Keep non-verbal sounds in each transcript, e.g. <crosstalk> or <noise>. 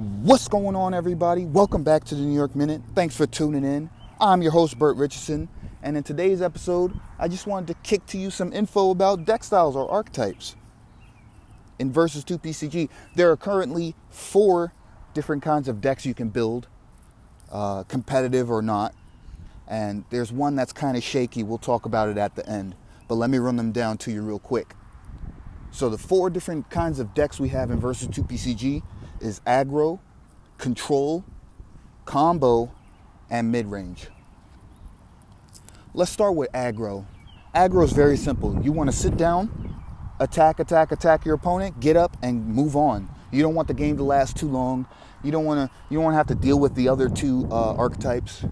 What's going on, everybody? Welcome back to the New York Minute. Thanks for tuning in. I'm your host, Burt Richardson, and in today's episode, I just wanted to kick to you some info about deck styles or archetypes. In Versus 2 PCG, there are currently four different kinds of decks you can build, uh, competitive or not, and there's one that's kind of shaky. We'll talk about it at the end, but let me run them down to you real quick. So, the four different kinds of decks we have in Versus 2 PCG is aggro, control, combo, and mid range. Let's start with aggro. Aggro is very simple. You want to sit down, attack, attack, attack your opponent, get up, and move on. You don't want the game to last too long. You don't want to. You don't want to have to deal with the other two uh, archetypes,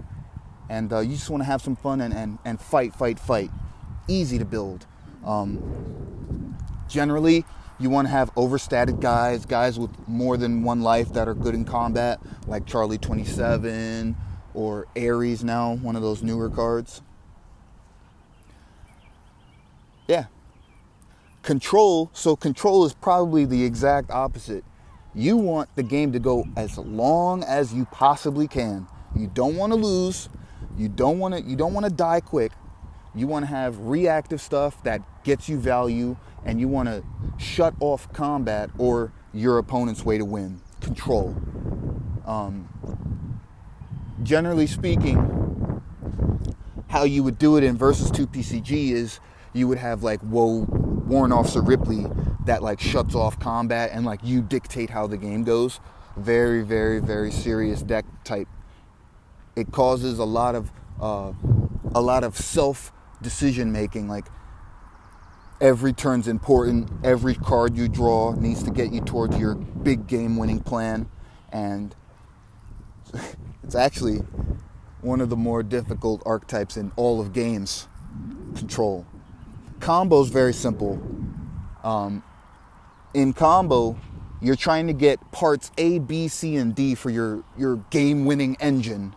and uh, you just want to have some fun and, and, and fight, fight, fight. Easy to build. Um, generally, you want to have overstated guys, guys with more than one life that are good in combat, like Charlie 27 or Ares now, one of those newer cards. Yeah. Control, so control is probably the exact opposite. You want the game to go as long as you possibly can. You don't want to lose. You don't want to you don't want to die quick. You want to have reactive stuff that gets you value and you want to shut off combat or your opponent's way to win. Control. Um, generally speaking, how you would do it in versus 2 PCG is you would have like whoa Warrant Officer Ripley that like shuts off combat and like you dictate how the game goes. Very, very, very serious deck type. It causes a lot of uh, a lot of self decision making. Like every turn's important. Every card you draw needs to get you towards your big game winning plan. And <laughs> it's actually one of the more difficult archetypes in all of games control. Combo is very simple. Um, in combo, you're trying to get parts A, B, C, and D for your, your game winning engine.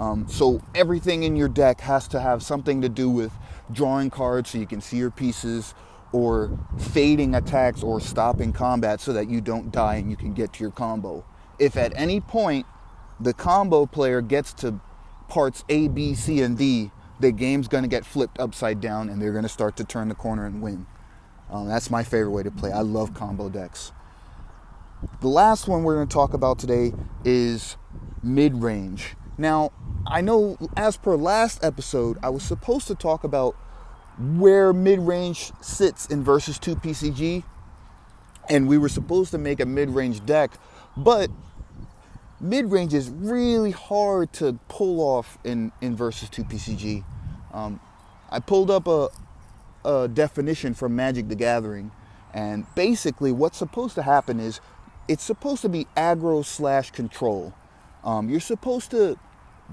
Um, so everything in your deck has to have something to do with drawing cards so you can see your pieces, or fading attacks or stopping combat so that you don't die and you can get to your combo. If at any point the combo player gets to parts A, B, C, and D, the game's going to get flipped upside down and they're going to start to turn the corner and win. Um, that's my favorite way to play. I love combo decks. The last one we're going to talk about today is mid range. Now, I know as per last episode, I was supposed to talk about where mid range sits in versus 2 PCG, and we were supposed to make a mid range deck, but mid range is really hard to pull off in, in versus 2 PCG. Um, I pulled up a, a definition from Magic the Gathering, and basically, what's supposed to happen is it's supposed to be aggro slash control. Um, you're supposed to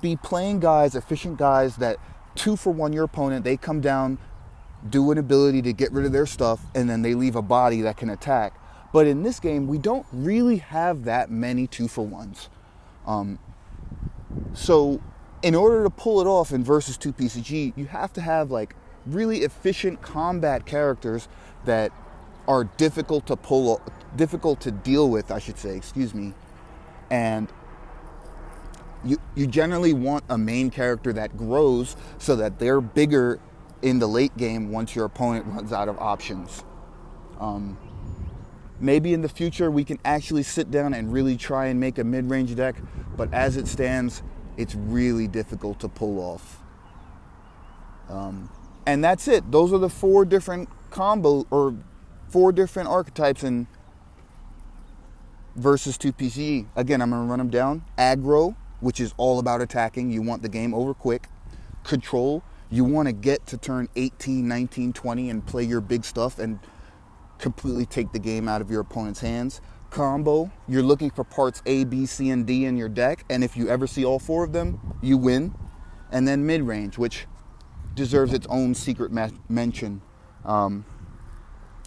be playing guys, efficient guys that two for one your opponent. They come down, do an ability to get rid of their stuff, and then they leave a body that can attack. But in this game, we don't really have that many two for ones. Um, so, in order to pull it off in versus 2 PCG, you have to have like really efficient combat characters that are difficult to pull, difficult to deal with, I should say, excuse me. And you, you generally want a main character that grows so that they're bigger in the late game once your opponent runs out of options. Um, maybe in the future we can actually sit down and really try and make a mid range deck, but as it stands, it's really difficult to pull off. Um, and that's it. Those are the four different combo or four different archetypes in versus 2 PCG. Again, I'm going to run them down. Aggro, which is all about attacking. You want the game over quick. Control, you want to get to turn 18, 19, 20 and play your big stuff and completely take the game out of your opponent's hands. Combo, you're looking for parts A, B, C, and D in your deck, and if you ever see all four of them, you win. And then mid range, which deserves its own secret ma- mention. Um,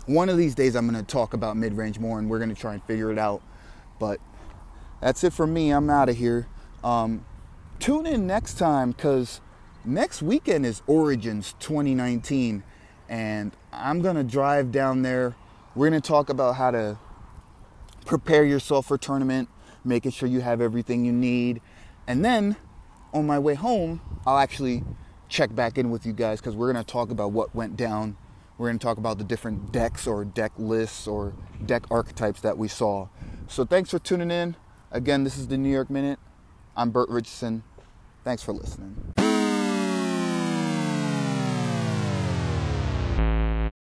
one of these days, I'm going to talk about mid range more, and we're going to try and figure it out. But that's it for me. I'm out of here. Um, tune in next time because next weekend is Origins 2019, and I'm gonna drive down there. We're gonna talk about how to prepare yourself for tournament, making sure you have everything you need. And then on my way home, I'll actually check back in with you guys because we're to talk about what went down. We're to talk about the different decks or deck lists or deck archetypes that we saw. So thanks for tuning in. Again, this is the New York Minute. I'm Burt Richardson. Thanks for listening.